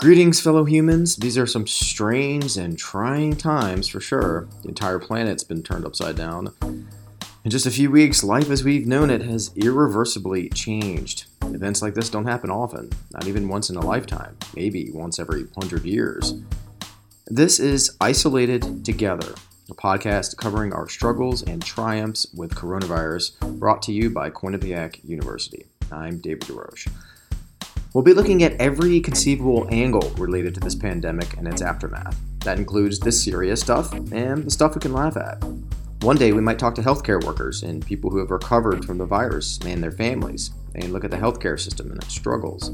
Greetings, fellow humans. These are some strange and trying times for sure. The entire planet's been turned upside down. In just a few weeks, life as we've known it has irreversibly changed. Events like this don't happen often, not even once in a lifetime, maybe once every hundred years. This is Isolated Together, a podcast covering our struggles and triumphs with coronavirus, brought to you by Quinnipiac University. I'm David DeRoche. We'll be looking at every conceivable angle related to this pandemic and its aftermath. That includes the serious stuff and the stuff we can laugh at. One day we might talk to healthcare workers and people who have recovered from the virus and their families and look at the healthcare system and its struggles.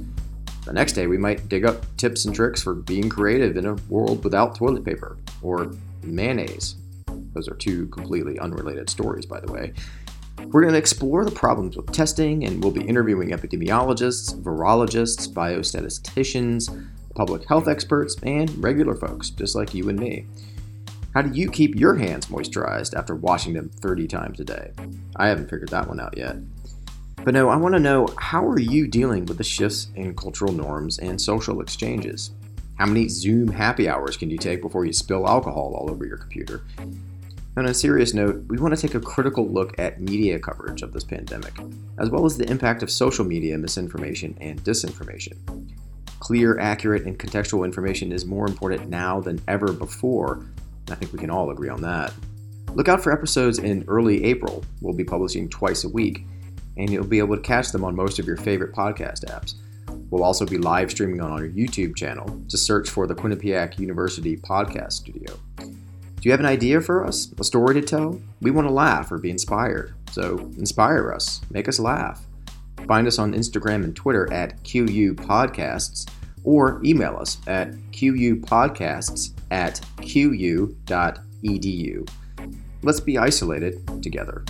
The next day we might dig up tips and tricks for being creative in a world without toilet paper or mayonnaise. Those are two completely unrelated stories, by the way. We're going to explore the problems with testing, and we'll be interviewing epidemiologists, virologists, biostatisticians, public health experts, and regular folks, just like you and me. How do you keep your hands moisturized after washing them 30 times a day? I haven't figured that one out yet. But no, I want to know how are you dealing with the shifts in cultural norms and social exchanges? How many Zoom happy hours can you take before you spill alcohol all over your computer? On a serious note, we want to take a critical look at media coverage of this pandemic, as well as the impact of social media misinformation and disinformation. Clear, accurate, and contextual information is more important now than ever before. I think we can all agree on that. Look out for episodes in early April. We'll be publishing twice a week, and you'll be able to catch them on most of your favorite podcast apps. We'll also be live streaming on our YouTube channel. Just search for the Quinnipiac University Podcast Studio. Do you have an idea for us? A story to tell? We want to laugh or be inspired. So inspire us, make us laugh. Find us on Instagram and Twitter at QU Podcasts or email us at qupodcasts at qu.edu. Let's be isolated together.